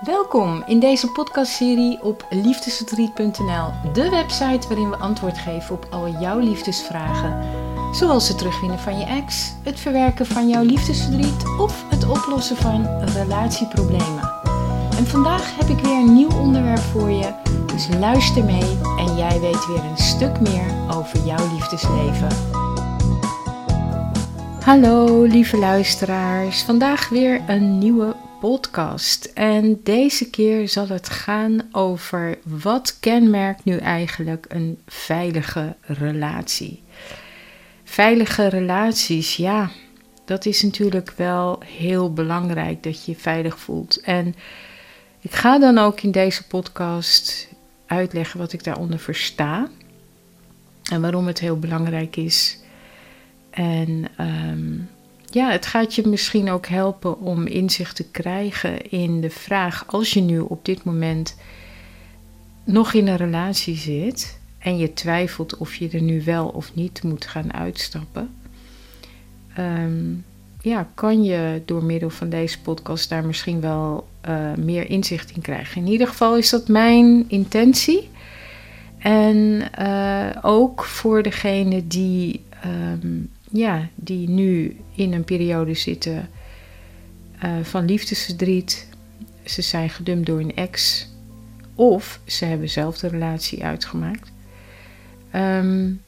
Welkom in deze podcastserie op liefdesverdriet.nl, de website waarin we antwoord geven op al jouw liefdesvragen. Zoals het terugwinnen van je ex, het verwerken van jouw liefdesverdriet of het oplossen van relatieproblemen. En vandaag heb ik weer een nieuw onderwerp voor je, dus luister mee en jij weet weer een stuk meer over jouw liefdesleven. Hallo lieve luisteraars, vandaag weer een nieuwe podcast. En deze keer zal het gaan over wat kenmerkt nu eigenlijk een veilige relatie. Veilige relaties, ja, dat is natuurlijk wel heel belangrijk dat je je veilig voelt. En ik ga dan ook in deze podcast uitleggen wat ik daaronder versta en waarom het heel belangrijk is. En um, ja, het gaat je misschien ook helpen om inzicht te krijgen in de vraag: als je nu op dit moment nog in een relatie zit en je twijfelt of je er nu wel of niet moet gaan uitstappen, ehm, ja, kan je door middel van deze podcast daar misschien wel uh, meer inzicht in krijgen. In ieder geval is dat mijn intentie. En uh, ook voor degene die um, ja, die nu in een periode zitten uh, van liefdesverdriet. Ze zijn gedumpt door een ex. Of ze hebben zelf de relatie uitgemaakt. Um,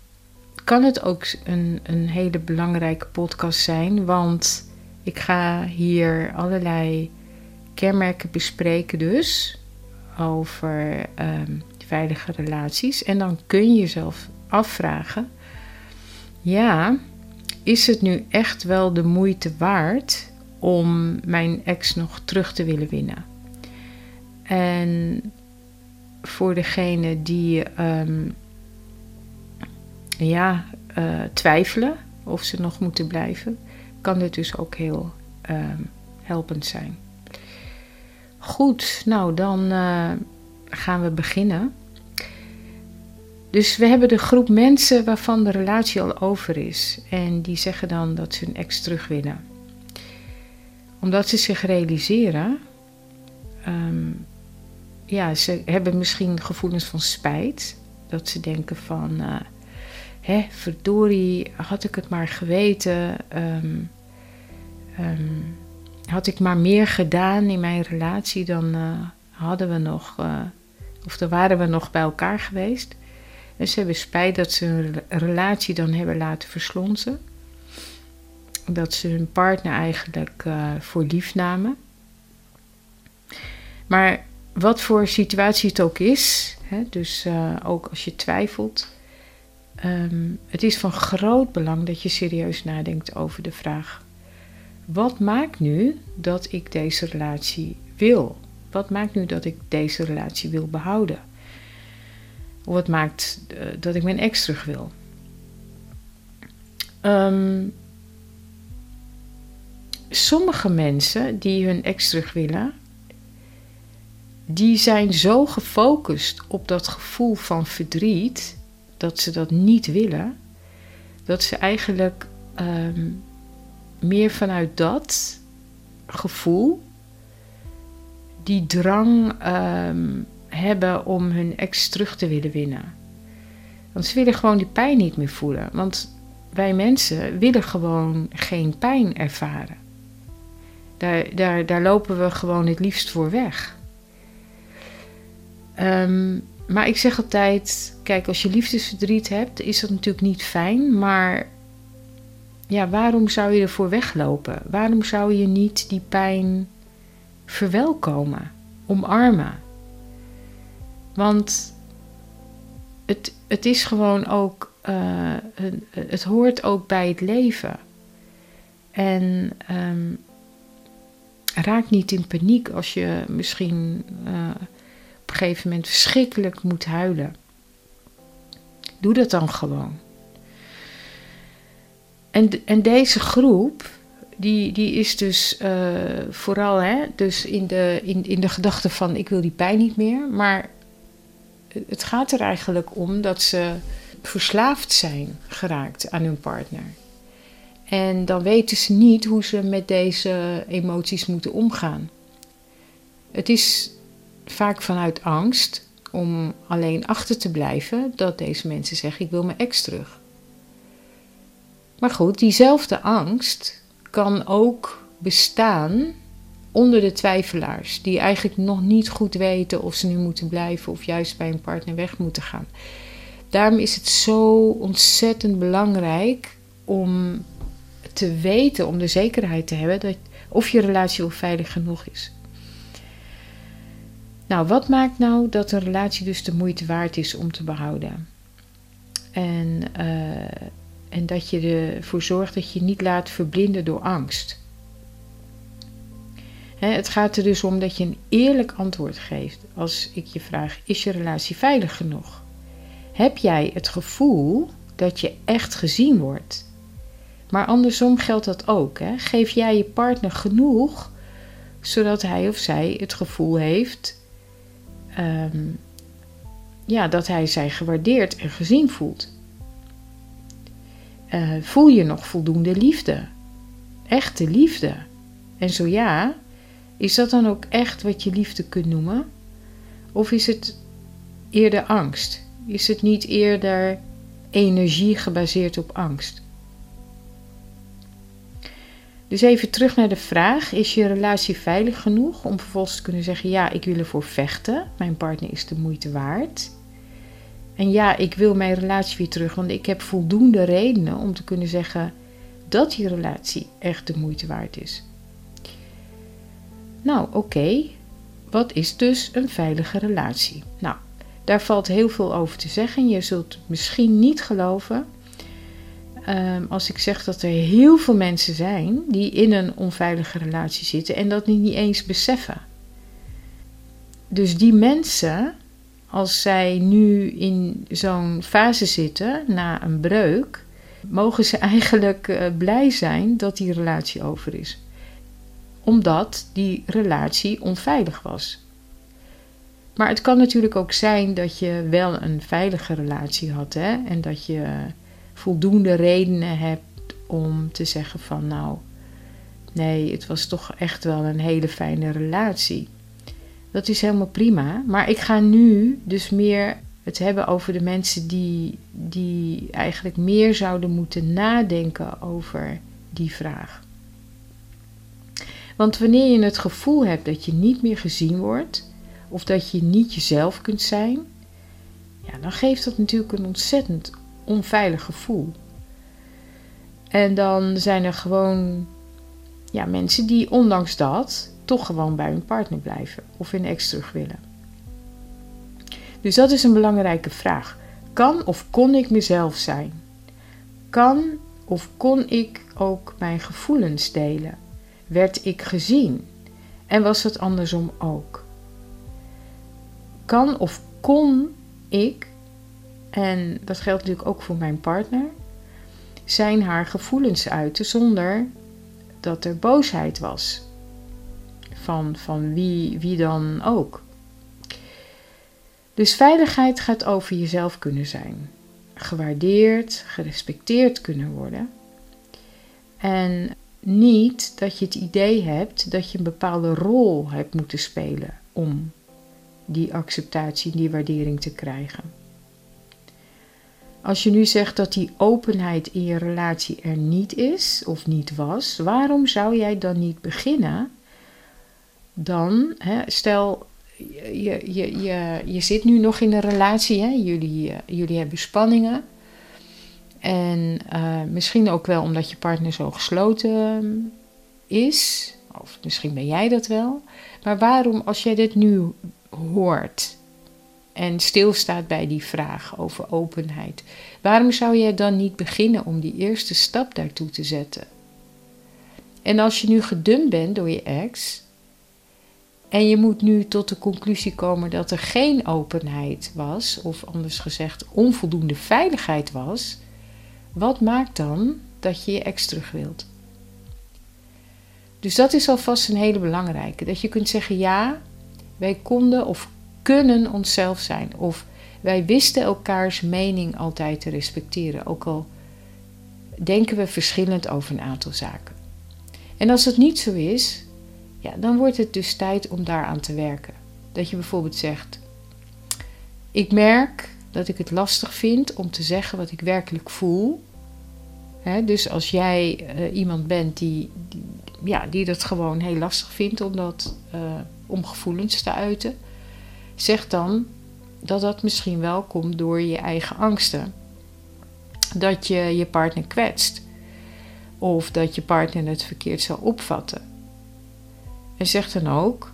kan het ook een, een hele belangrijke podcast zijn. Want ik ga hier allerlei kenmerken bespreken dus. Over um, veilige relaties. En dan kun je jezelf afvragen. Ja, is het nu echt wel de moeite waard om mijn ex nog terug te willen winnen? En voor degene die um, ja, uh, twijfelen of ze nog moeten blijven, kan dit dus ook heel um, helpend zijn. Goed, nou dan uh, gaan we beginnen. Dus we hebben de groep mensen waarvan de relatie al over is. En die zeggen dan dat ze hun ex terug willen. Omdat ze zich realiseren. Um, ja, ze hebben misschien gevoelens van spijt. Dat ze denken van. Uh, hè, verdorie, had ik het maar geweten. Um, um, had ik maar meer gedaan in mijn relatie, dan uh, hadden we nog. Uh, of dan waren we nog bij elkaar geweest. Ze hebben spijt dat ze hun relatie dan hebben laten verslonsen. Dat ze hun partner eigenlijk uh, voor lief namen. Maar wat voor situatie het ook is, hè, dus uh, ook als je twijfelt, um, het is van groot belang dat je serieus nadenkt over de vraag: wat maakt nu dat ik deze relatie wil? Wat maakt nu dat ik deze relatie wil behouden? Het maakt uh, dat ik mijn ex terug wil. Um, sommige mensen die hun ex terug willen, die zijn zo gefocust op dat gevoel van verdriet dat ze dat niet willen, dat ze eigenlijk um, meer vanuit dat gevoel die drang um, hebben om hun ex terug te willen winnen. Want ze willen gewoon die pijn niet meer voelen. Want wij mensen willen gewoon geen pijn ervaren. Daar, daar, daar lopen we gewoon het liefst voor weg. Um, maar ik zeg altijd: kijk, als je liefdesverdriet hebt, is dat natuurlijk niet fijn. Maar ja, waarom zou je ervoor weglopen? Waarom zou je niet die pijn verwelkomen, omarmen? Want het, het is gewoon ook, uh, het hoort ook bij het leven. En um, raak niet in paniek als je misschien uh, op een gegeven moment verschrikkelijk moet huilen. Doe dat dan gewoon. En, en deze groep, die, die is dus uh, vooral hè, dus in, de, in, in de gedachte van ik wil die pijn niet meer. Maar het gaat er eigenlijk om dat ze verslaafd zijn geraakt aan hun partner. En dan weten ze niet hoe ze met deze emoties moeten omgaan. Het is vaak vanuit angst om alleen achter te blijven dat deze mensen zeggen: Ik wil mijn ex terug. Maar goed, diezelfde angst kan ook bestaan onder de twijfelaars, die eigenlijk nog niet goed weten of ze nu moeten blijven of juist bij een partner weg moeten gaan. Daarom is het zo ontzettend belangrijk om te weten, om de zekerheid te hebben dat of je relatie wel veilig genoeg is. Nou, wat maakt nou dat een relatie dus de moeite waard is om te behouden? En, uh, en dat je ervoor zorgt dat je niet laat verblinden door angst. Het gaat er dus om dat je een eerlijk antwoord geeft als ik je vraag: is je relatie veilig genoeg? Heb jij het gevoel dat je echt gezien wordt? Maar andersom geldt dat ook. Hè? Geef jij je partner genoeg zodat hij of zij het gevoel heeft Ehm, ja, dat hij zich gewaardeerd en gezien voelt. Uh, voel je nog voldoende liefde? Echte liefde? En zo ja, is dat dan ook echt wat je liefde kunt noemen? Of is het eerder angst? Is het niet eerder energie gebaseerd op angst? Dus even terug naar de vraag: is je relatie veilig genoeg om vervolgens te kunnen zeggen: ja, ik wil ervoor vechten, mijn partner is de moeite waard. En ja, ik wil mijn relatie weer terug, want ik heb voldoende redenen om te kunnen zeggen dat die relatie echt de moeite waard is. Nou, oké. Wat is dus een veilige relatie? Nou, daar valt heel veel over te zeggen. Je zult misschien niet geloven Ehm, als ik zeg dat er heel veel mensen zijn die in een onveilige relatie zitten en dat niet eens beseffen. Dus die mensen, als zij nu in zo'n fase zitten na een breuk, mogen ze eigenlijk uh, blij zijn dat die relatie over is. Omdat die relatie onveilig was. Maar het kan natuurlijk ook zijn dat je wel een veilige relatie had hè? en dat je voldoende redenen hebt om te zeggen van nou, nee, het was toch echt wel een hele fijne relatie. Dat is helemaal prima. Maar ik ga nu dus meer het hebben over de mensen die, die eigenlijk meer zouden moeten nadenken over die vraag. Want wanneer je het gevoel hebt dat je niet meer gezien wordt, of dat je niet jezelf kunt zijn, ja, dan geeft dat natuurlijk een ontzettend onveilig gevoel. En dan zijn er gewoon ja, mensen die ondanks dat toch gewoon bij hun partner blijven of hun ex terug willen. Dus dat is een belangrijke vraag. Kan of kon ik mezelf zijn? Kan of kon ik ook mijn gevoelens delen? Werd ik gezien? En was het andersom ook? Kan of kon ik en dat geldt natuurlijk ook voor mijn partner, zijn haar gevoelens uiten zonder dat er boosheid was. Van, van wie, wie dan ook. Dus veiligheid gaat over jezelf kunnen zijn. Gewaardeerd, gerespecteerd kunnen worden. En niet dat je het idee hebt dat je een bepaalde rol hebt moeten spelen om die acceptatie, die waardering te krijgen. Als je nu zegt dat die openheid in je relatie er niet is of niet was, waarom zou jij dan niet beginnen? Dan, hè, stel, je, je, je, je zit nu nog in een relatie, hè? Jullie, eh, jullie hebben spanningen. En uh, misschien ook wel omdat je partner zo gesloten is, of misschien ben jij dat wel. Maar waarom, als jij dit nu hoort, en stilstaat bij die vraag over openheid. Waarom zou jij dan niet beginnen om die eerste stap daartoe te zetten? En als je nu gedumpt bent door je ex en je moet nu tot de conclusie komen dat er geen openheid was, of anders gezegd onvoldoende veiligheid was, wat maakt dan dat je je ex terug wilt? Dus dat is alvast een hele belangrijke. Dat je kunt zeggen: ja, wij konden of kunnen onszelf zijn. Of wij wisten elkaars mening altijd te respecteren, ook al denken we verschillend over een aantal zaken. En als dat niet zo is, Ja, dan wordt het dus tijd om daaraan te werken. Dat je bijvoorbeeld zegt: Ik merk dat ik het lastig vind om te zeggen wat ik werkelijk voel. dus als jij uh, iemand bent die, ja, die dat gewoon heel lastig vindt om, dat, uh, om gevoelens te uiten, zeg dan dat dat misschien wel komt door je eigen angsten. Dat je je partner kwetst. Of dat je partner het verkeerd zal opvatten. En zeg dan ook,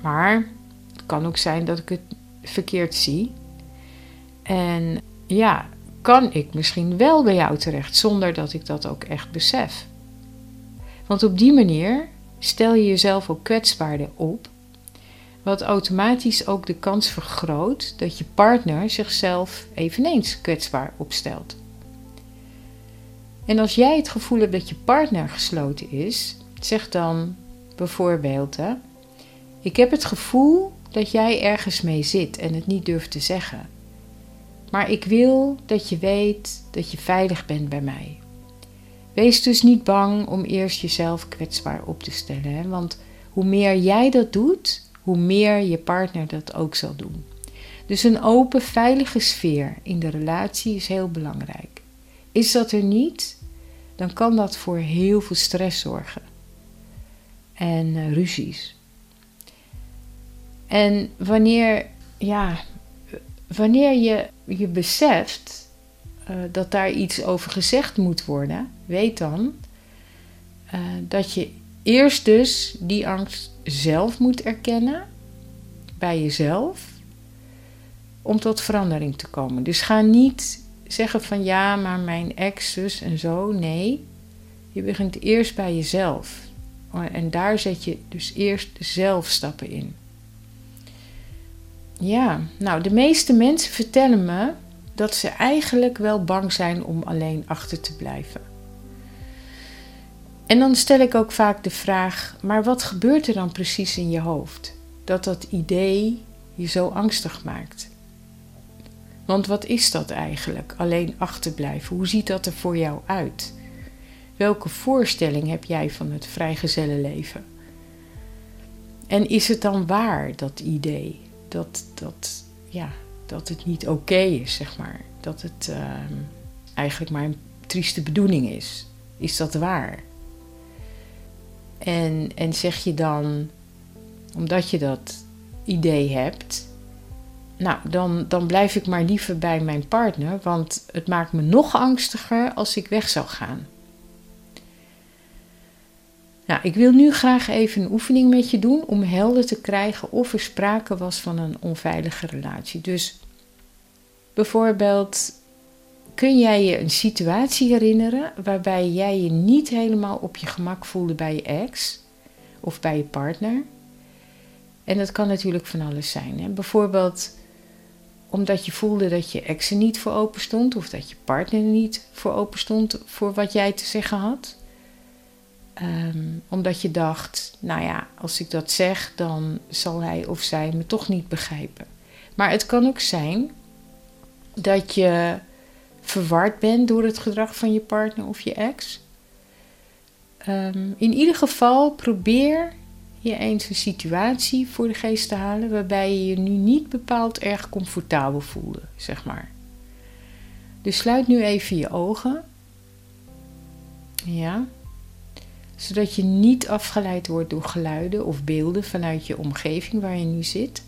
maar het kan ook zijn dat ik het verkeerd zie. En ja, kan ik misschien wel bij jou terecht zonder dat ik dat ook echt besef. Want op die manier stel je jezelf ook kwetsbaarder op, wat automatisch ook de kans vergroot dat je partner zichzelf eveneens kwetsbaar opstelt. En als jij het gevoel hebt dat je partner gesloten is, zeg dan bijvoorbeeld: hè, Ik heb het gevoel dat jij ergens mee zit en het niet durft te zeggen. Maar ik wil dat je weet dat je veilig bent bij mij. Wees dus niet bang om eerst jezelf kwetsbaar op te stellen. Hè? Want hoe meer jij dat doet, hoe meer je partner dat ook zal doen. Dus een open, veilige sfeer in de relatie is heel belangrijk. Is dat er niet, dan kan dat voor heel veel stress zorgen en uh, ruzies. En wanneer, ja, wanneer je je beseft uh, dat daar iets over gezegd moet worden, weet dan uh, dat je eerst dus die angst zelf moet erkennen bij jezelf om tot verandering te komen. Dus ga niet zeggen van ja, maar mijn ex, zus en zo. Nee, je begint eerst bij jezelf. En daar zet je dus eerst zelf stappen in. Ja, nou, de meeste mensen vertellen me dat ze eigenlijk wel bang zijn om alleen achter te blijven. En dan stel ik ook vaak de vraag: maar wat gebeurt er dan precies in je hoofd? Dat dat idee je zo angstig maakt. Want wat is dat eigenlijk, alleen achterblijven? Hoe ziet dat er voor jou uit? Welke voorstelling heb jij van het vrijgezellenleven? En is het dan waar, dat idee? Dat, dat, ja, dat het niet oké is, zeg maar. Dat het uh, eigenlijk maar een trieste bedoeling is. Is dat waar? En, en zeg je dan, omdat je dat idee hebt, nou, dan, dan blijf ik maar liever bij mijn partner, want het maakt me nog angstiger als ik weg zou gaan. Nou, ik wil nu graag even een oefening met je doen om helder te krijgen of er sprake was van een onveilige relatie. Dus bijvoorbeeld, kun jij je een situatie herinneren waarbij jij je niet helemaal op je gemak voelde bij je ex of bij je partner? En dat kan natuurlijk van alles zijn. Hè? Bijvoorbeeld omdat je voelde dat je ex er niet voor open stond of dat je partner er niet voor open stond voor wat jij te zeggen had. Ehm, omdat je dacht, nou ja, als ik dat zeg, dan zal hij of zij me toch niet begrijpen. Maar het kan ook zijn dat je verward bent door het gedrag van je partner of je ex. Ehm, in ieder geval probeer je eens een situatie voor de geest te halen waarbij je je nu niet bepaald erg comfortabel voelde, zeg maar. Dus sluit nu even je ogen. Ja zodat je niet afgeleid wordt door geluiden of beelden vanuit je omgeving waar je nu zit.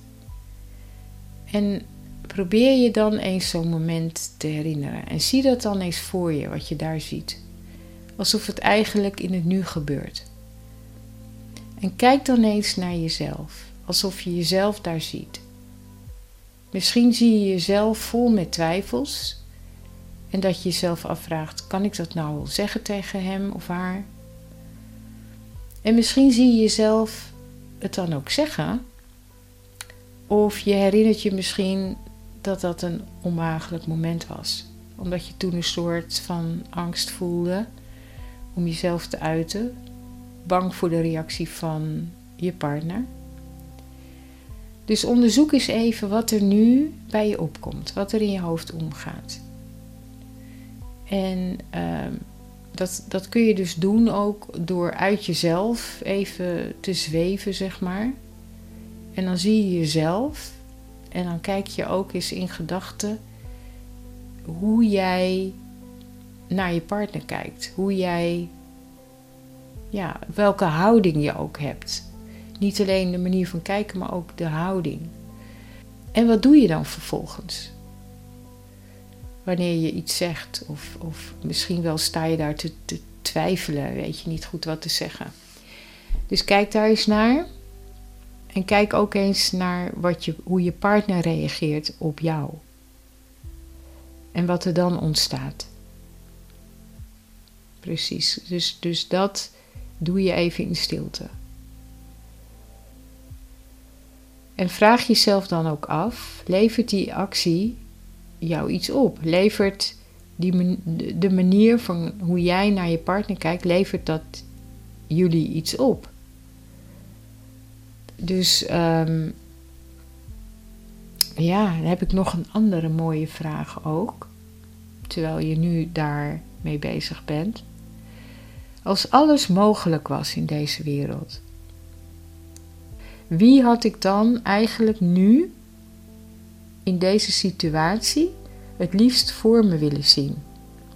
En probeer je dan eens zo'n moment te herinneren. En zie dat dan eens voor je, wat je daar ziet. Alsof het eigenlijk in het nu gebeurt. En kijk dan eens naar jezelf, alsof je jezelf daar ziet. Misschien zie je jezelf vol met twijfels en dat je jezelf afvraagt: kan ik dat nou wel zeggen tegen hem of haar? En misschien zie je jezelf het dan ook zeggen. Of je herinnert je misschien dat dat een onmogelijk moment was. Omdat je toen een soort van angst voelde om jezelf te uiten. Bang voor de reactie van je partner. Dus onderzoek eens even wat er nu bij je opkomt. Wat er in je hoofd omgaat. En uh, dat, dat kun je dus doen ook door uit jezelf even te zweven, zeg maar. En dan zie je jezelf en dan kijk je ook eens in gedachten hoe jij naar je partner kijkt. Hoe jij, ja, welke houding je ook hebt. Niet alleen de manier van kijken, maar ook de houding. En wat doe je dan vervolgens? Wanneer je iets zegt, of, of misschien wel sta je daar te, te twijfelen, weet je niet goed wat te zeggen. Dus kijk daar eens naar. En kijk ook eens naar wat je, hoe je partner reageert op jou. En wat er dan ontstaat. Precies. Dus, dus dat doe je even in stilte. En vraag jezelf dan ook af: levert die actie jou iets op? Levert die, de manier van hoe jij naar je partner kijkt, levert dat jullie iets op? Dus um, ja, dan heb ik nog een andere mooie vraag ook. Terwijl je nu daarmee bezig bent. Als alles mogelijk was in deze wereld, wie had ik dan eigenlijk nu in deze situatie het liefst voor me willen zien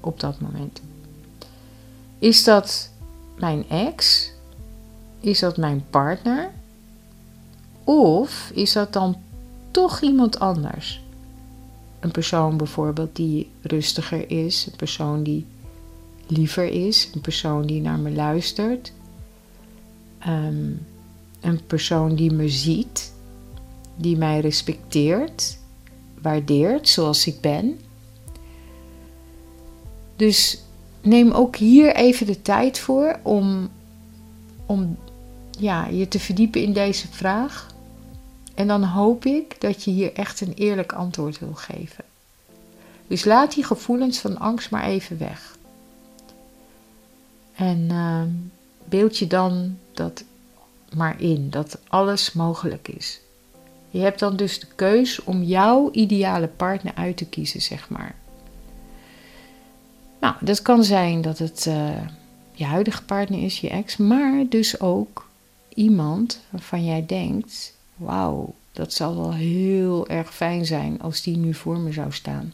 op dat moment? Is dat mijn ex? Is dat mijn partner? Of is dat dan toch iemand anders? Een persoon bijvoorbeeld die rustiger is, een persoon die liever is, een persoon die naar me luistert, ehm, een persoon die me ziet, die mij respecteert, waardeert zoals ik ben. Dus neem ook hier even de tijd voor om, om ja, je te verdiepen in deze vraag. En dan hoop ik dat je hier echt een eerlijk antwoord wil geven. Dus laat die gevoelens van angst maar even weg. En uh, beeld je dan dat maar in, dat alles mogelijk is. Je hebt dan dus de keus om jouw ideale partner uit te kiezen, zeg maar. Nou, dat kan zijn dat het uh, je huidige partner is, je ex, maar dus ook iemand waarvan jij denkt: wauw, dat zal wel heel erg fijn zijn als die nu voor me zou staan.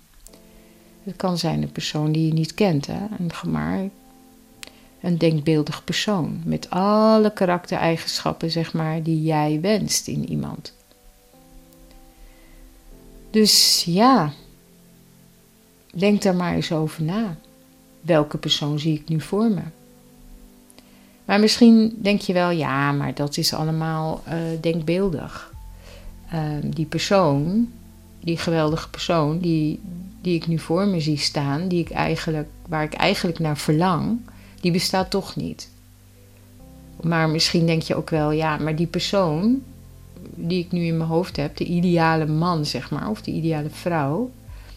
Het kan zijn een persoon die je niet kent, hè? maar een denkbeeldig persoon met alle karaktereigenschappen, zeg maar, die jij wenst in iemand. Dus ja, denk daar maar eens over na. Welke persoon zie ik nu voor me? Maar misschien denk je wel, ja, maar dat is allemaal uh, denkbeeldig. Uh, die persoon, die geweldige persoon die, die ik nu voor me zie staan, die ik eigenlijk, waar ik eigenlijk naar verlang, die bestaat toch niet. Maar misschien denk je ook wel, ja, maar die persoon die ik nu in mijn hoofd heb, de ideale man, zeg maar, of de ideale vrouw,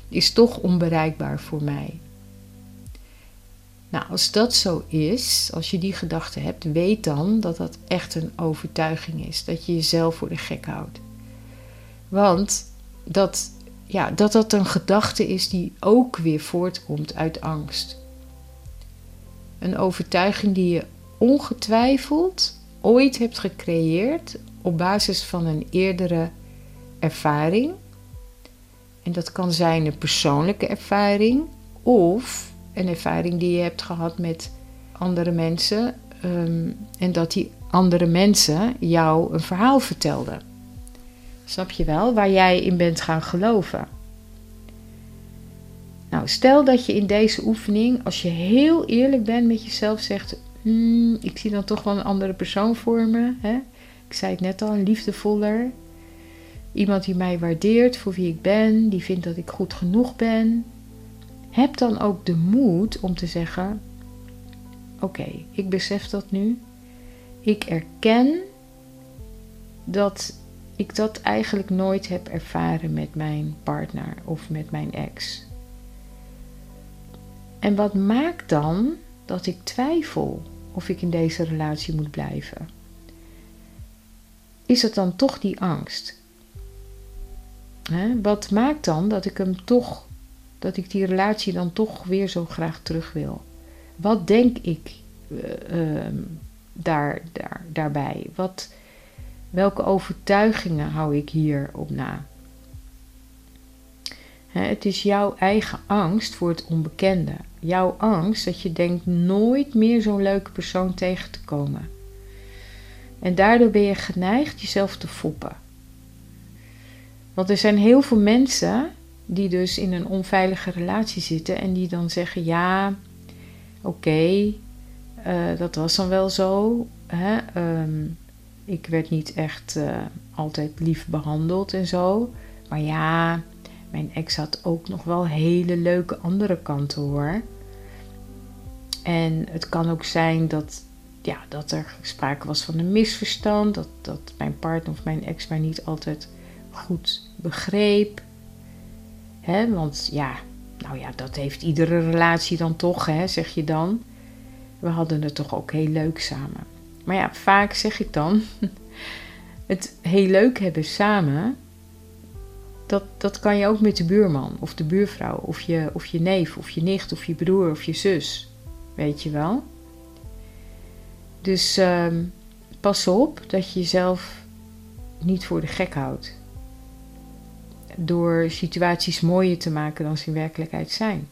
is toch onbereikbaar voor mij. Nou, als dat zo is, als je die gedachte hebt, weet dan dat dat echt een overtuiging is. Dat je jezelf voor de gek houdt. Want dat, ja, dat dat een gedachte is die ook weer voortkomt uit angst. Een overtuiging die je ongetwijfeld ooit hebt gecreëerd op basis van een eerdere ervaring. En dat kan zijn een persoonlijke ervaring of een ervaring die je hebt gehad met andere mensen. Ehm, en dat die andere mensen jou een verhaal vertelden. Snap je wel? Waar jij in bent gaan geloven. Nou, stel dat je in deze oefening, als je heel eerlijk bent met jezelf, zegt: hmm, Ik zie dan toch wel een andere persoon voor me. Hè? Ik zei het net al, een liefdevoller. Iemand die mij waardeert voor wie ik ben, die vindt dat ik goed genoeg ben. Heb dan ook de moed om te zeggen: Oké, ik besef dat nu. Ik erken dat ik dat eigenlijk nooit heb ervaren met mijn partner of met mijn ex. En wat maakt dan dat ik twijfel of ik in deze relatie moet blijven? Is het dan toch die angst? Wat maakt dan dat ik hem toch, dat ik die relatie dan toch weer zo graag terug wil? wat denk ik uh, daar, daar, daarbij? Wat, welke overtuigingen hou ik hier op na? het is jouw eigen angst voor het onbekende. Jouw angst dat je denkt nooit meer zo'n leuke persoon tegen te komen. En daardoor ben je geneigd jezelf te foppen. Want er zijn heel veel mensen die dus in een onveilige relatie zitten en die dan zeggen: Ja, oké, eh, dat was dan wel zo. Hè? Ehm, ik werd niet echt uh, altijd lief behandeld en zo. Maar ja, mijn ex had ook nog wel hele leuke andere kanten hoor. En het kan ook zijn dat, ja, dat er sprake was van een misverstand. Dat, dat mijn partner of mijn ex mij niet altijd goed begreep. Hè, want ja, nou ja, dat heeft iedere relatie dan toch, hè, zeg je dan. We hadden het toch ook heel leuk samen. Maar ja, vaak zeg ik dan, het heel leuk hebben samen, dat, dat kan je ook met de buurman of de buurvrouw of je, of je neef of je nicht of je broer of je zus. Weet je wel? Dus ehm, pas op dat je jezelf niet voor de gek houdt. Door situaties mooier te maken dan ze in werkelijkheid zijn.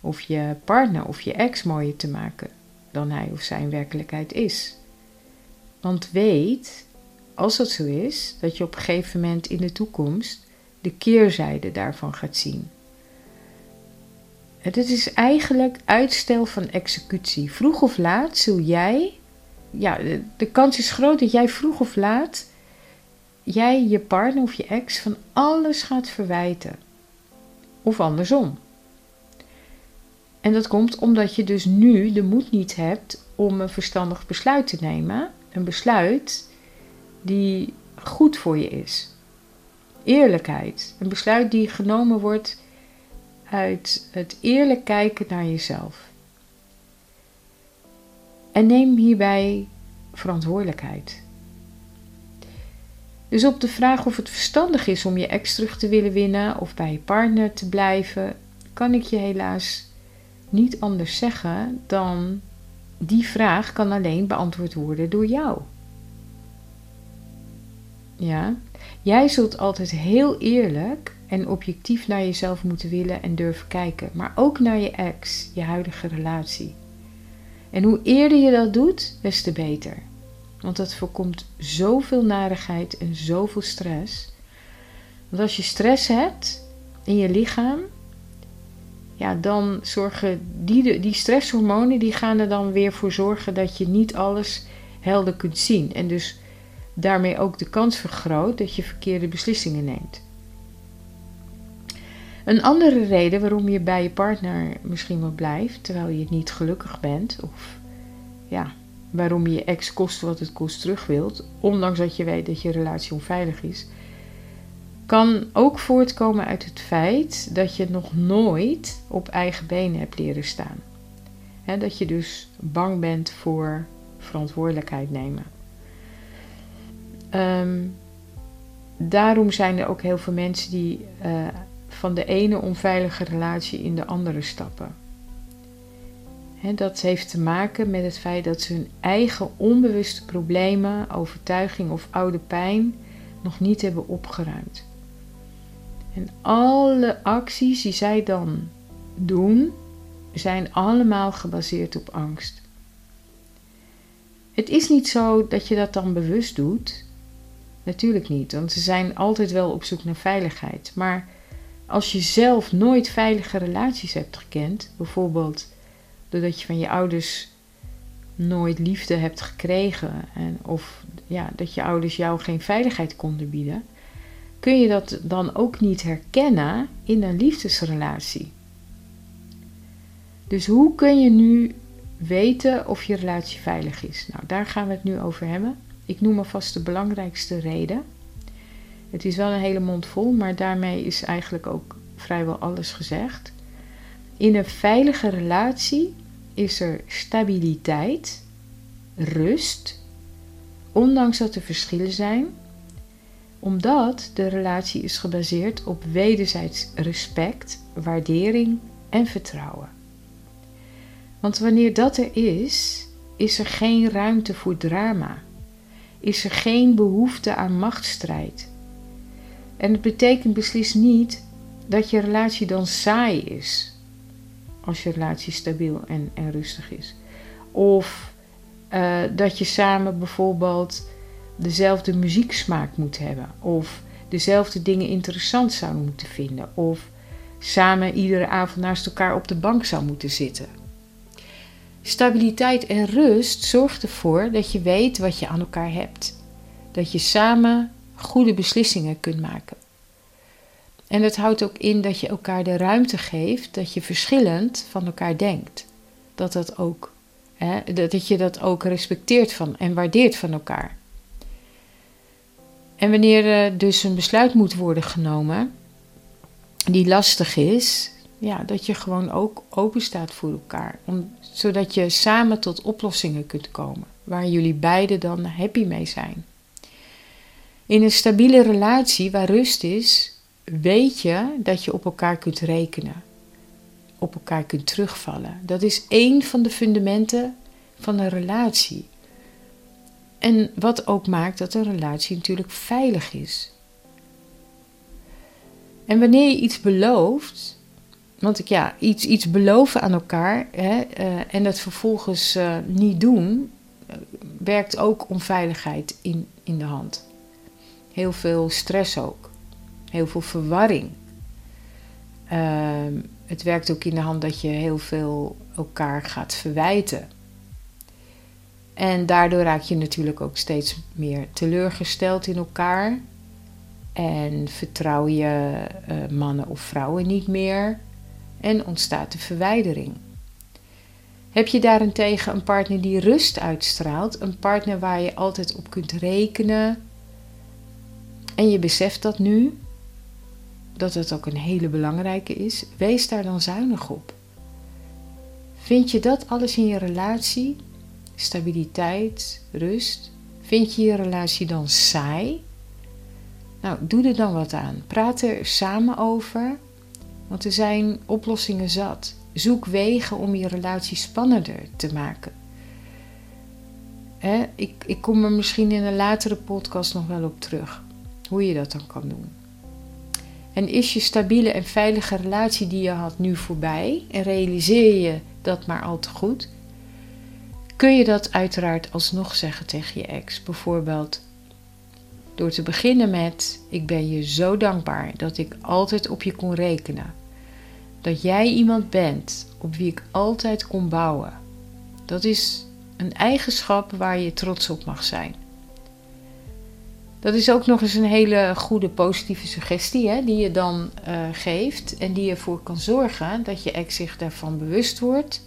Of je partner of je ex mooier te maken dan hij of zij in werkelijkheid is. Want weet, als dat zo is, dat je op een gegeven moment in de toekomst de keerzijde daarvan gaat zien. Het is eigenlijk uitstel van executie. Vroeg of laat zul jij, ja, de, kans is groot dat jij vroeg of laat, jij je partner of je ex van alles gaat verwijten. Of andersom. En dat komt omdat je dus nu de moed niet hebt om een verstandig besluit te nemen. Een besluit die goed voor je is. Eerlijkheid. Een besluit die genomen wordt uit het eerlijk kijken naar jezelf. En neem hierbij verantwoordelijkheid. Dus op de vraag of het verstandig is om je ex terug te willen winnen of bij je partner te blijven, kan ik je helaas niet anders zeggen dan die vraag kan alleen beantwoord worden door jou. Ja, jij zult altijd heel eerlijk en objectief naar jezelf moeten willen en durven kijken, maar ook naar je ex, je huidige relatie. En hoe eerder je dat doet, des te beter. Want dat voorkomt zoveel narigheid en zoveel stress. Want als je stress hebt in je lichaam, ja, dan zorgen die, die stresshormonen die gaan er dan weer voor zorgen dat je niet alles helder kunt zien. En dus daarmee ook de kans vergroot dat je verkeerde beslissingen neemt. Een andere reden waarom je bij je partner misschien wel blijft terwijl je niet gelukkig bent, of ja, waarom je ex kost wat het kost terug wilt, ondanks dat je weet dat je relatie onveilig is, kan ook voortkomen uit het feit dat je nog nooit op eigen benen hebt leren staan. dat je dus bang bent voor verantwoordelijkheid nemen. Ehm, daarom zijn er ook heel veel mensen die uh, van de ene onveilige relatie in de andere stappen. dat heeft te maken met het feit dat ze hun eigen onbewuste problemen, overtuiging of oude pijn nog niet hebben opgeruimd. En alle acties die zij dan doen, zijn allemaal gebaseerd op angst. Het is niet zo dat je dat dan bewust doet. Natuurlijk niet, want ze zijn altijd wel op zoek naar veiligheid. Maar als je zelf nooit veilige relaties hebt gekend, bijvoorbeeld doordat je van je ouders nooit liefde hebt gekregen, en, of ja, dat je ouders jou geen veiligheid konden bieden, kun je dat dan ook niet herkennen in een liefdesrelatie. Dus hoe kun je nu weten of je relatie veilig is? Nou, daar gaan we het nu over hebben. Ik noem alvast de belangrijkste reden. Het is wel een hele mond vol, maar daarmee is eigenlijk ook vrijwel alles gezegd. In een veilige relatie is er stabiliteit, rust, ondanks dat er verschillen zijn, omdat de relatie is gebaseerd op wederzijds respect, waardering en vertrouwen. Want wanneer dat er is, is er geen ruimte voor drama. Is er geen behoefte aan machtsstrijd. En het betekent beslist niet dat je relatie dan saai is. Als je relatie stabiel en, en rustig is. Of uh, dat je samen bijvoorbeeld dezelfde muzieksmaak moet hebben. Of dezelfde dingen interessant zouden moeten vinden. Of samen iedere avond naast elkaar op de bank zou moeten zitten. Stabiliteit en rust zorgt ervoor dat je weet wat je aan elkaar hebt. Dat je samen goede beslissingen kunt maken. En dat houdt ook in dat je elkaar de ruimte geeft dat je verschillend van elkaar denkt. Dat, dat, ook, hè, dat je dat ook respecteert van en waardeert van elkaar. En wanneer er dus een besluit moet worden genomen die lastig is, ja, dat je gewoon ook open staat voor elkaar. Om, zodat je samen tot oplossingen kunt komen waar jullie beiden dan happy mee zijn. In een stabiele relatie waar rust is, weet je dat je op elkaar kunt rekenen. Op elkaar kunt terugvallen. Dat is één van de fundamenten van een relatie. En wat ook maakt dat een relatie natuurlijk veilig is. En wanneer je iets belooft, want ik, ja, iets, iets beloven aan elkaar hè, uh, en dat vervolgens uh, niet doen, uh, werkt ook onveiligheid in, in de hand. Heel veel stress ook, heel veel verwarring. Ehm, het werkt ook in de hand dat je heel veel elkaar gaat verwijten. En daardoor raak je natuurlijk ook steeds meer teleurgesteld in elkaar. En vertrouw je uh, mannen of vrouwen niet meer. En ontstaat de verwijdering. Heb je daarentegen een partner die rust uitstraalt, een partner waar je altijd op kunt rekenen, en je beseft dat nu, dat het ook een hele belangrijke is, wees daar dan zuinig op. Vind je dat alles in je relatie, stabiliteit, rust, vind je je relatie dan saai? Nou, doe er dan wat aan. Praat er samen over, want er zijn oplossingen zat. Zoek wegen om je relatie spannender te maken. ik, ik kom er misschien in een latere podcast nog wel op terug. Hoe je dat dan kan doen. En is je stabiele en veilige relatie die je had nu voorbij en realiseer je dat maar al te goed, kun je dat uiteraard alsnog zeggen tegen je ex. Bijvoorbeeld door te beginnen met: Ik ben je zo dankbaar dat ik altijd op je kon rekenen. Dat jij iemand bent op wie ik altijd kon bouwen. Dat is een eigenschap waar je trots op mag zijn. Dat is ook nog eens een hele goede positieve suggestie hè, die je dan uh, geeft en die ervoor kan zorgen dat je ex zich daarvan bewust wordt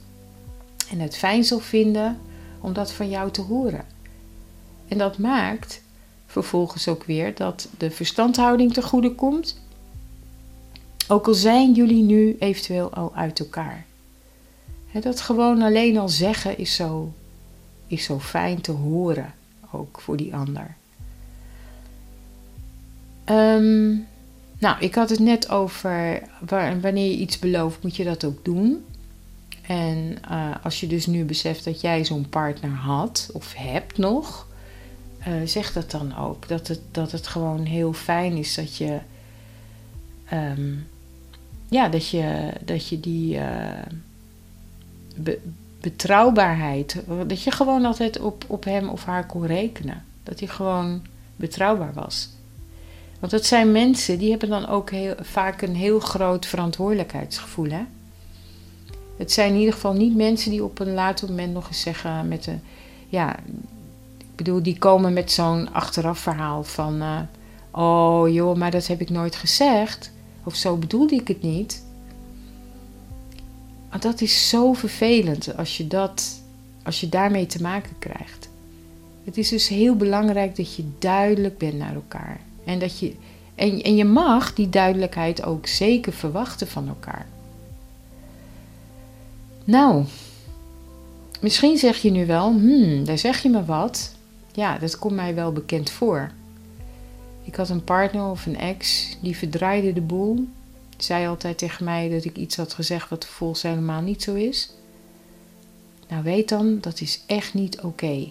en het fijn zal vinden om dat van jou te horen. En dat maakt vervolgens ook weer dat de verstandhouding te goede komt, ook al zijn jullie nu eventueel al uit elkaar. dat gewoon alleen al zeggen is zo, is zo fijn te horen, ook voor die ander. Ehm, nou, ik had het net over wanneer je iets belooft, moet je dat ook doen. En uh, als je dus nu beseft dat jij zo'n partner had of hebt nog, uh, zeg dat dan ook. Dat het, dat het gewoon heel fijn is dat je, um, ja, dat je, dat je die be, betrouwbaarheid, dat je gewoon altijd op, op hem of haar kon rekenen. Dat hij gewoon betrouwbaar was. Want dat zijn mensen die hebben dan ook heel, vaak een heel groot verantwoordelijkheidsgevoel. Hè? Het zijn in ieder geval niet mensen die op een later moment nog eens zeggen met een. Ja, ik bedoel, die komen met zo'n achteraf verhaal van. Uh, oh joh, maar dat heb ik nooit gezegd. Of zo bedoelde ik het niet. Maar dat is zo vervelend als je, dat, als je daarmee te maken krijgt. Het is dus heel belangrijk dat je duidelijk bent naar elkaar. En, dat je, en, en je mag die duidelijkheid ook zeker verwachten van elkaar. Nou, misschien zeg je nu wel, hmm, daar zeg je me wat. Ja, dat komt mij wel bekend voor. Ik had een partner of een ex die verdraaide de boel. Zei altijd tegen mij dat ik iets had gezegd wat volgens helemaal niet zo is. Nou weet dan, dat is echt niet oké.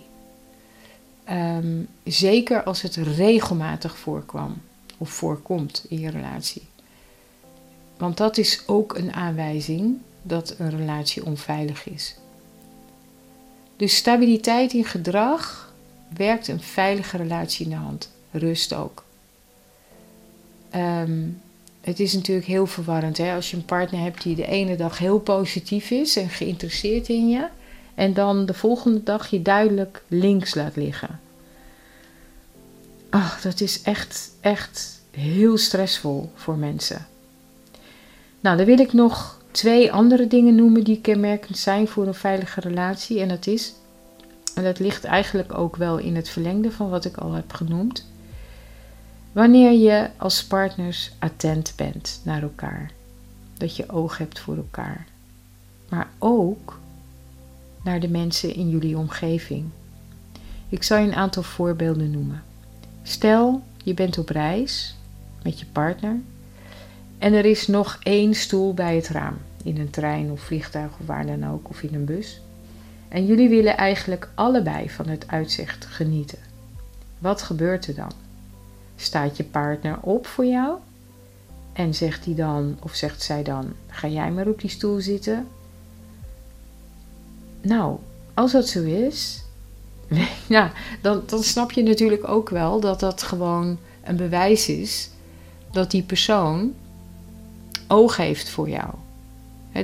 Ehm, zeker als het regelmatig voorkwam of voorkomt in je relatie. Want dat is ook een aanwijzing dat een relatie onveilig is. Dus stabiliteit in gedrag werkt een veilige relatie in de hand. Rust ook. Ehm, het is natuurlijk heel verwarrend hè? als je een partner hebt die de ene dag heel positief is en geïnteresseerd in je, en dan de volgende dag je duidelijk links laat liggen. Ach, dat is echt, echt heel stressvol voor mensen. Nou, dan wil ik nog twee andere dingen noemen die kenmerkend zijn voor een veilige relatie. En dat is, en dat ligt eigenlijk ook wel in het verlengde van wat ik al heb genoemd. Wanneer je als partners attent bent naar elkaar. Dat je oog hebt voor elkaar. Maar ook naar de mensen in jullie omgeving. Ik zal je een aantal voorbeelden noemen. Stel, je bent op reis met je partner en er is nog één stoel bij het raam in een trein of vliegtuig of waar dan ook of in een bus. En jullie willen eigenlijk allebei van het uitzicht genieten. Wat gebeurt er dan? Staat je partner op voor jou? En zegt hij dan of zegt zij dan: Ga jij maar op die stoel zitten? Nou, als dat zo is, dan, dan snap je natuurlijk ook wel dat dat gewoon een bewijs is dat die persoon oog heeft voor jou.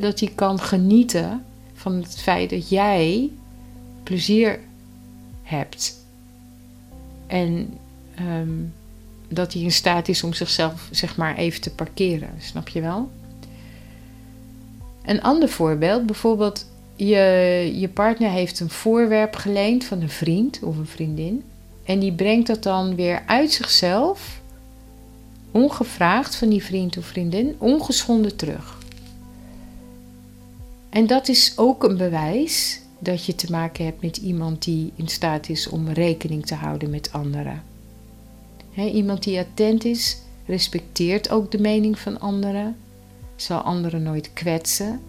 dat hij kan genieten van het feit dat jij plezier hebt. En ehm, dat hij in staat is om zichzelf zeg maar even te parkeren. Snap je wel? Een ander voorbeeld, bijvoorbeeld je, je partner heeft een voorwerp geleend van een vriend of een vriendin. En die brengt dat dan weer uit zichzelf, ongevraagd van die vriend of vriendin, ongeschonden terug. En dat is ook een bewijs dat je te maken hebt met iemand die in staat is om rekening te houden met anderen. iemand die attent is, respecteert ook de mening van anderen, zal anderen nooit kwetsen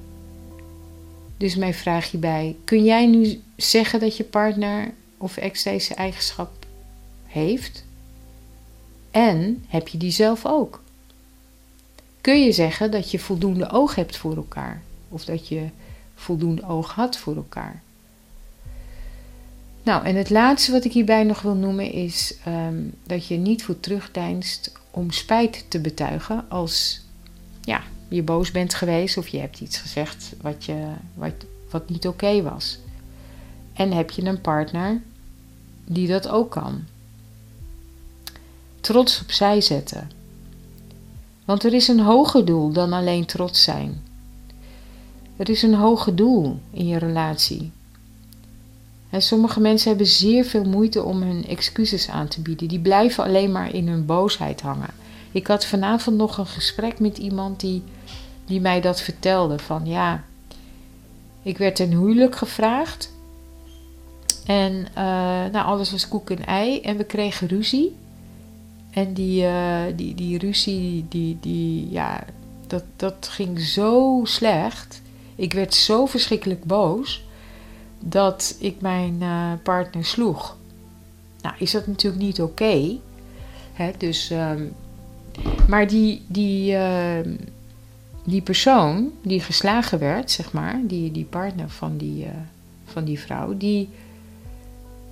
dus mijn vraag hierbij: kun jij nu zeggen dat je partner of ex deze eigenschap heeft? En heb je die zelf ook? Kun je zeggen dat je voldoende oog hebt voor elkaar? Of dat je voldoende oog had voor elkaar? Nou, en het laatste wat ik hierbij nog wil noemen is ehm, dat je niet voor terugdeinst om spijt te betuigen als ja, je boos bent geweest of je hebt iets gezegd wat, je, wat, wat niet oké was. En heb je een partner die dat ook kan. Trots opzij zetten. Want er is een hoger doel dan alleen trots zijn. Er is een hoger doel in je relatie. En sommige mensen hebben zeer veel moeite om hun excuses aan te bieden. Die blijven alleen maar in hun boosheid hangen. Ik had vanavond nog een gesprek met iemand die die mij dat vertelde. Van ja, ik werd ten huwelijk gevraagd. En uh, nou, alles was koek en ei. En we kregen ruzie. En die, uh, die, die ruzie, die, die, ja, dat, dat ging zo slecht. Ik werd zo verschrikkelijk boos dat ik mijn uh, partner sloeg. Nou, is dat natuurlijk niet oké. Okay, dus, um, maar die, die, uh, die persoon die geslagen werd, zeg maar, die, die partner van die, uh, van die vrouw, die,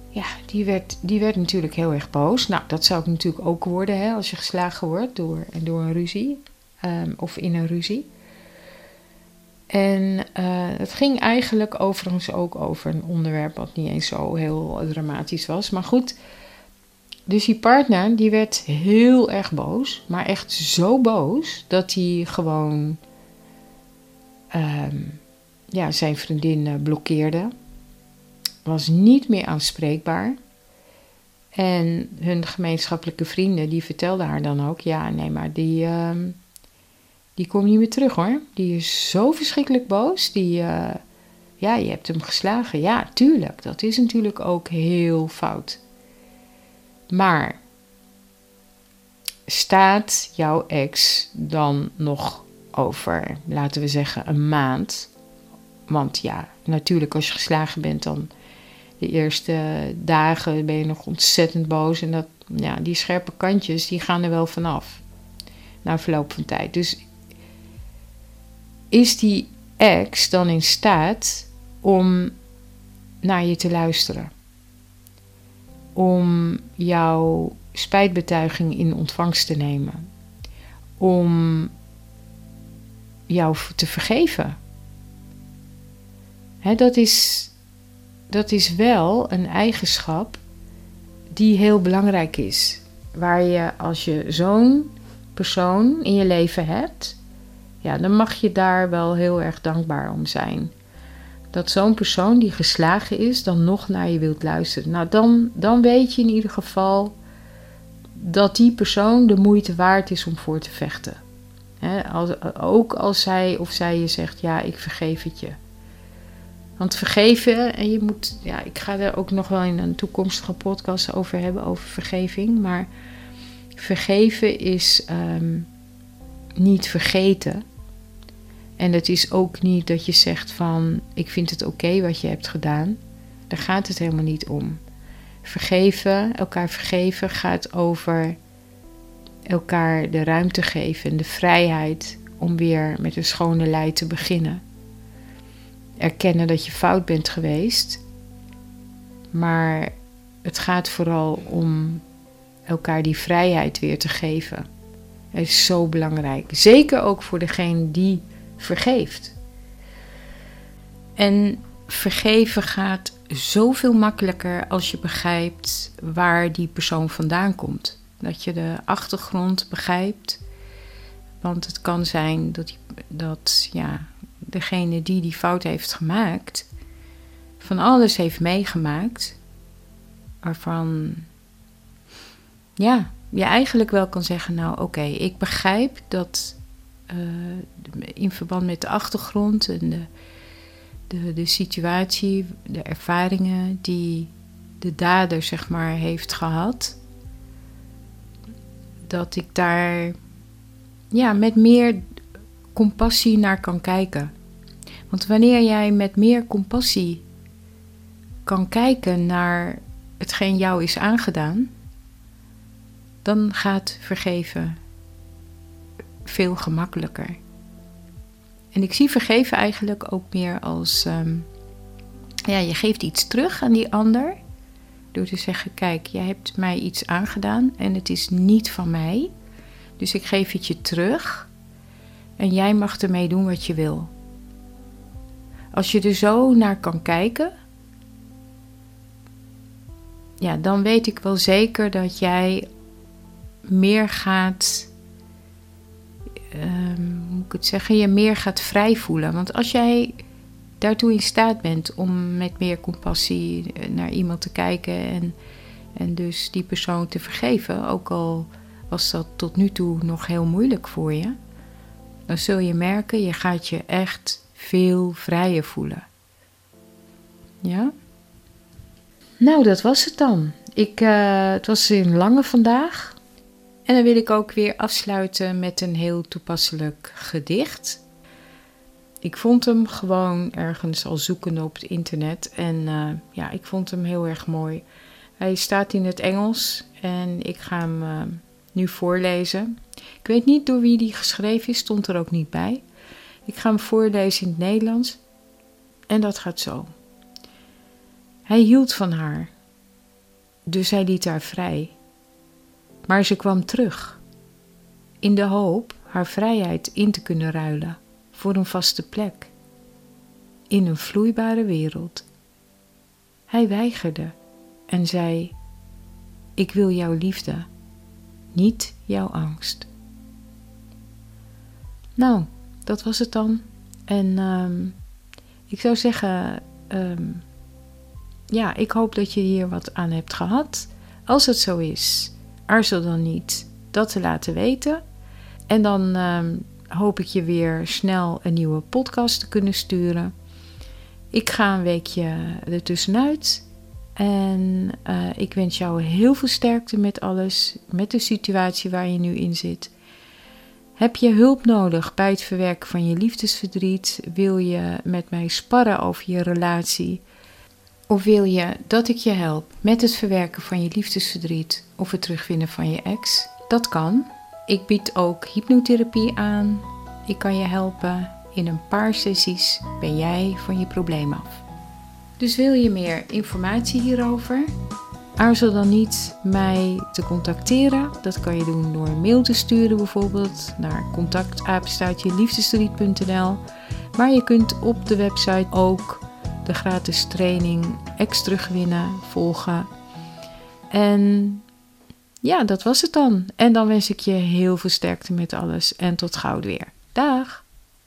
ja, die, werd, die werd natuurlijk heel erg boos. Nou, dat zou ik natuurlijk ook worden hè, als je geslagen wordt door, door een ruzie um, of in een ruzie. En uh, het ging eigenlijk overigens ook over een onderwerp wat niet eens zo heel dramatisch was. Maar goed, dus die partner die werd heel erg boos, maar echt zo boos dat hij gewoon um, ja, zijn vriendin uh, blokkeerde. Was niet meer aanspreekbaar. En hun gemeenschappelijke vrienden die vertelden haar dan ook: ja, nee, maar die, uh, die komt niet meer terug hoor. Die is zo verschrikkelijk boos. Die, uh, ja, je hebt hem geslagen. Ja, tuurlijk. Dat is natuurlijk ook heel fout. Maar staat jouw ex dan nog over, laten we zeggen, een maand Want ja, natuurlijk als je geslagen bent dan de eerste dagen ben je nog ontzettend boos. En dat, ja, die scherpe kantjes die gaan er wel vanaf. Na verloop van tijd. Dus is die ex dan in staat om naar je te luisteren? Om jouw spijtbetuiging in ontvangst te nemen? Om jou te vergeven? dat, is, dat is wel een eigenschap die heel belangrijk is. Waar je als je zo'n persoon in je leven hebt, ja, dan mag je daar wel heel erg dankbaar om zijn. Dat zo'n persoon die geslagen is, dan nog naar je wilt luisteren. Nou, dan, dan weet je in ieder geval dat die persoon de moeite waard is om voor te vechten. als, ook als hij of zij je zegt, ja, ik vergeef het je. Want vergeven, en je moet, ja, ik ga er ook nog wel in een toekomstige podcast over hebben, over vergeving. Maar vergeven is ehm, niet vergeten. En het is ook niet dat je zegt van, ik vind het oké wat je hebt gedaan. Daar gaat het helemaal niet om. Vergeven, elkaar vergeven, gaat over elkaar de ruimte geven en de vrijheid om weer met een schone lei te beginnen erkennen dat je fout bent geweest. Maar het gaat vooral om elkaar die vrijheid weer te geven. Het is zo belangrijk. Zeker ook voor degene die vergeeft. En vergeven gaat zoveel makkelijker als je begrijpt waar die persoon vandaan komt. Dat je de achtergrond begrijpt. Want het kan zijn dat, dat ja, degene die die fout heeft gemaakt, van alles heeft meegemaakt, waarvan ja, je eigenlijk wel kan zeggen, nou oké, ik begrijp dat in verband met de achtergrond en de, de, de situatie, de ervaringen die de dader zeg maar heeft gehad, dat ik daar ja, met meer compassie naar kan kijken. Want wanneer jij met meer compassie kan kijken naar hetgeen jou is aangedaan, dan gaat vergeven veel gemakkelijker. En ik zie vergeven eigenlijk ook meer als, ehm, ja, je geeft iets terug aan die ander. Door te zeggen, kijk, jij hebt mij iets aangedaan en het is niet van mij. Dus ik geef het je terug en jij mag ermee doen wat je wil. Als je er zo naar kan kijken, ja, dan weet ik wel zeker dat jij meer gaat, um, hoe ik het zeggen, je meer gaat vrij voelen. Want als jij daartoe in staat bent om met meer compassie naar iemand te kijken en, en dus die persoon te vergeven, ook al was dat tot nu toe nog heel moeilijk voor je, dan zul je merken, je gaat je echt veel vrijer voelen. Ja? Nou, dat was het dan. Ik, uh, het was een lange vandaag. En dan wil ik ook weer afsluiten met een heel toepasselijk gedicht. Ik vond hem gewoon ergens al zoekende op het internet. En uh, ja, ik vond hem heel erg mooi. Hij staat in het Engels en ik ga hem uh, nu voorlezen. Ik weet niet door wie die geschreven is, stond er ook niet bij. Ik ga hem voorlezen in het Nederlands. En dat gaat zo. Hij hield van haar, dus hij liet haar vrij. Maar ze kwam terug, in de hoop haar vrijheid in te kunnen ruilen voor een vaste plek, in een vloeibare wereld. Hij weigerde en zei: Ik wil jouw liefde, niet jouw angst. Nou, dat was het dan. En um, ik zou zeggen, um, ja, ik hoop dat je hier wat aan hebt gehad. Als het zo is, aarzel dan niet dat te laten weten. En dan um, hoop ik je weer snel een nieuwe podcast te kunnen sturen. Ik ga een weekje ertussenuit. En uh, ik wens jou heel veel sterkte met alles, met de situatie waar je nu in zit. Heb je hulp nodig bij het verwerken van je liefdesverdriet? Wil je met mij sparren over je relatie? Of wil je dat ik je help met het verwerken van je liefdesverdriet of het terugvinden van je ex? Dat kan. Ik bied ook hypnotherapie aan. Ik kan je helpen. In een paar sessies ben jij van je probleem af. Dus wil je meer informatie hierover? Aarzel dan niet mij te contacteren. Dat kan je doen door een mail te sturen bijvoorbeeld naar contactapenstaatjeliefdesverdriet.nl. Maar je kunt op de website ook de gratis training Ex terugwinnen volgen. En ja, dat was het dan. En dan wens ik je heel veel sterkte met alles en tot gauw weer. Dag!